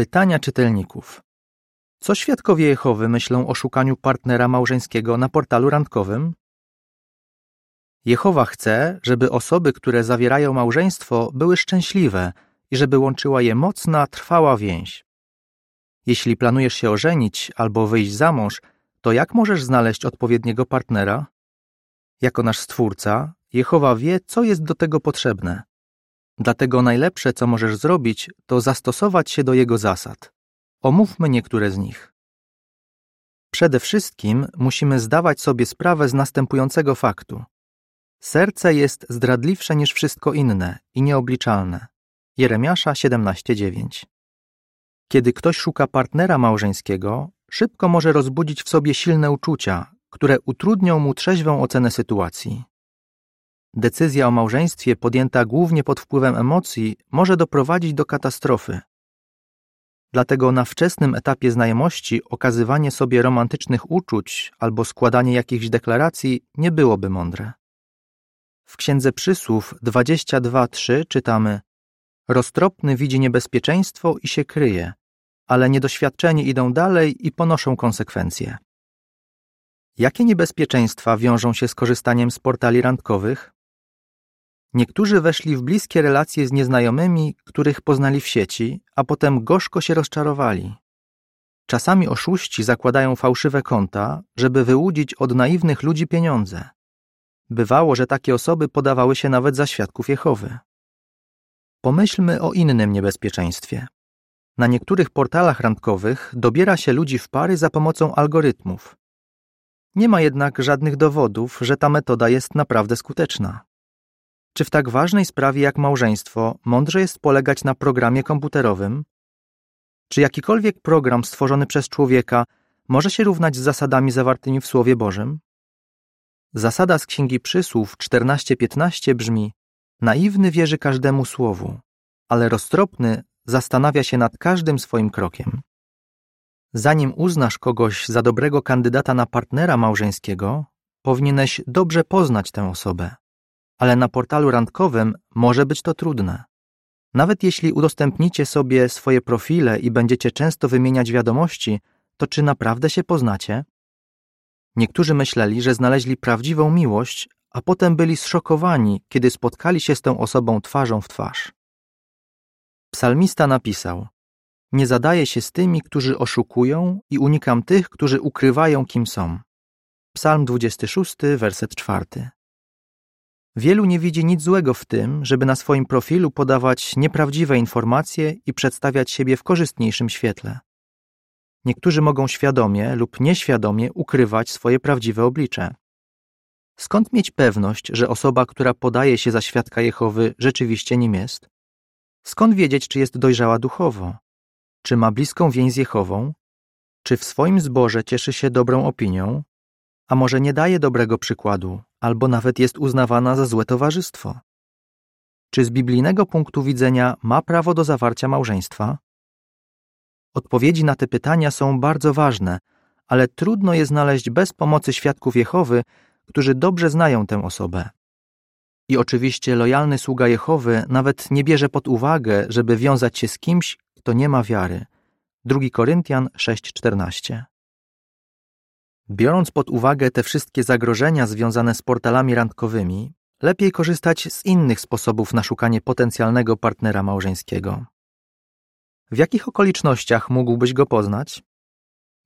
Pytania czytelników. Co świadkowie Jehowy myślą o szukaniu partnera małżeńskiego na portalu randkowym? Jehowa chce, żeby osoby, które zawierają małżeństwo, były szczęśliwe i żeby łączyła je mocna, trwała więź. Jeśli planujesz się ożenić albo wyjść za mąż, to jak możesz znaleźć odpowiedniego partnera? Jako nasz Stwórca, Jehowa wie, co jest do tego potrzebne. Dlatego najlepsze, co możesz zrobić, to zastosować się do Jego zasad. Omówmy niektóre z nich. Przede wszystkim musimy zdawać sobie sprawę z następującego faktu. Serce jest zdradliwsze niż wszystko inne i nieobliczalne. Jeremiasza 17:9. Kiedy ktoś szuka partnera małżeńskiego, szybko może rozbudzić w sobie silne uczucia, które utrudnią mu trzeźwą ocenę sytuacji. Decyzja o małżeństwie podjęta głównie pod wpływem emocji może doprowadzić do katastrofy. Dlatego na wczesnym etapie znajomości okazywanie sobie romantycznych uczuć albo składanie jakichś deklaracji nie byłoby mądre. W Księdze Przysłów 22.3 czytamy Roztropny widzi niebezpieczeństwo i się kryje, ale niedoświadczeni idą dalej i ponoszą konsekwencje. Jakie niebezpieczeństwa wiążą się z korzystaniem z portali randkowych? Niektórzy weszli w bliskie relacje z nieznajomymi, których poznali w sieci, a potem gorzko się rozczarowali. Czasami oszuści zakładają fałszywe konta, żeby wyłudzić od naiwnych ludzi pieniądze. Bywało, że takie osoby podawały się nawet za świadków Jehowy. Pomyślmy o innym niebezpieczeństwie. Na niektórych portalach randkowych dobiera się ludzi w pary za pomocą algorytmów. Nie ma jednak żadnych dowodów, że ta metoda jest naprawdę skuteczna. Czy w tak ważnej sprawie jak małżeństwo mądrze jest polegać na programie komputerowym? Czy jakikolwiek program stworzony przez człowieka może się równać z zasadami zawartymi w Słowie Bożym? Zasada z Księgi Przysłów 14:15 brzmi: Naiwny wierzy każdemu słowu, ale roztropny zastanawia się nad każdym swoim krokiem. Zanim uznasz kogoś za dobrego kandydata na partnera małżeńskiego, powinieneś dobrze poznać tę osobę ale na portalu randkowym może być to trudne. Nawet jeśli udostępnicie sobie swoje profile i będziecie często wymieniać wiadomości, to czy naprawdę się poznacie? Niektórzy myśleli, że znaleźli prawdziwą miłość, a potem byli zszokowani, kiedy spotkali się z tą osobą twarzą w twarz. Psalmista napisał: Nie zadaję się z tymi, którzy oszukują, i unikam tych, którzy ukrywają, kim są. Psalm 26, werset 4. Wielu nie widzi nic złego w tym, żeby na swoim profilu podawać nieprawdziwe informacje i przedstawiać siebie w korzystniejszym świetle. Niektórzy mogą świadomie lub nieświadomie ukrywać swoje prawdziwe oblicze. Skąd mieć pewność, że osoba, która podaje się za świadka Jehowy, rzeczywiście nim jest? Skąd wiedzieć, czy jest dojrzała duchowo? Czy ma bliską więź z Jehową? Czy w swoim zborze cieszy się dobrą opinią? A może nie daje dobrego przykładu, albo nawet jest uznawana za złe towarzystwo? Czy z biblijnego punktu widzenia ma prawo do zawarcia małżeństwa? Odpowiedzi na te pytania są bardzo ważne, ale trudno je znaleźć bez pomocy świadków Jehowy, którzy dobrze znają tę osobę. I oczywiście lojalny sługa Jehowy nawet nie bierze pod uwagę, żeby wiązać się z kimś, kto nie ma wiary. 2 Koryntian 6:14 Biorąc pod uwagę te wszystkie zagrożenia związane z portalami randkowymi, lepiej korzystać z innych sposobów na szukanie potencjalnego partnera małżeńskiego. W jakich okolicznościach mógłbyś go poznać?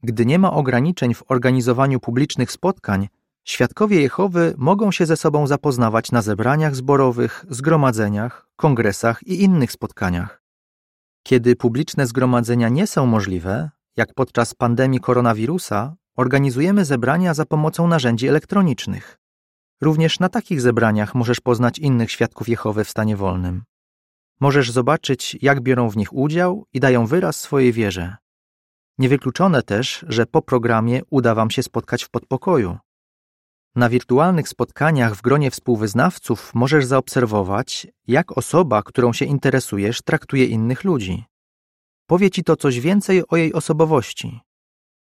Gdy nie ma ograniczeń w organizowaniu publicznych spotkań, świadkowie Jehowy mogą się ze sobą zapoznawać na zebraniach zborowych, zgromadzeniach, kongresach i innych spotkaniach. Kiedy publiczne zgromadzenia nie są możliwe, jak podczas pandemii koronawirusa, Organizujemy zebrania za pomocą narzędzi elektronicznych. Również na takich zebraniach możesz poznać innych świadków Jehowy w stanie wolnym. Możesz zobaczyć, jak biorą w nich udział i dają wyraz swojej wierze. Niewykluczone też, że po programie uda Wam się spotkać w podpokoju. Na wirtualnych spotkaniach w gronie współwyznawców możesz zaobserwować, jak osoba, którą się interesujesz, traktuje innych ludzi. Powie Ci to coś więcej o jej osobowości.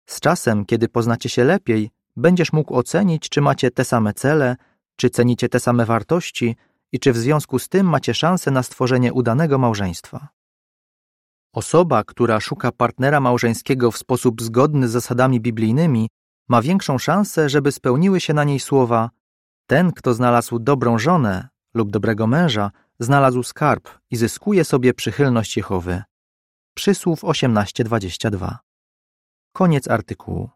Z czasem, kiedy poznacie się lepiej, będziesz mógł ocenić, czy macie te same cele, czy cenicie te same wartości i czy w związku z tym macie szansę na stworzenie udanego małżeństwa. Osoba, która szuka partnera małżeńskiego w sposób zgodny z zasadami biblijnymi, ma większą szansę, żeby spełniły się na niej słowa: Ten, kto znalazł dobrą żonę lub dobrego męża, znalazł skarb i zyskuje sobie przychylność Jehowy. Przysłów 18:22. Koniec artykułu.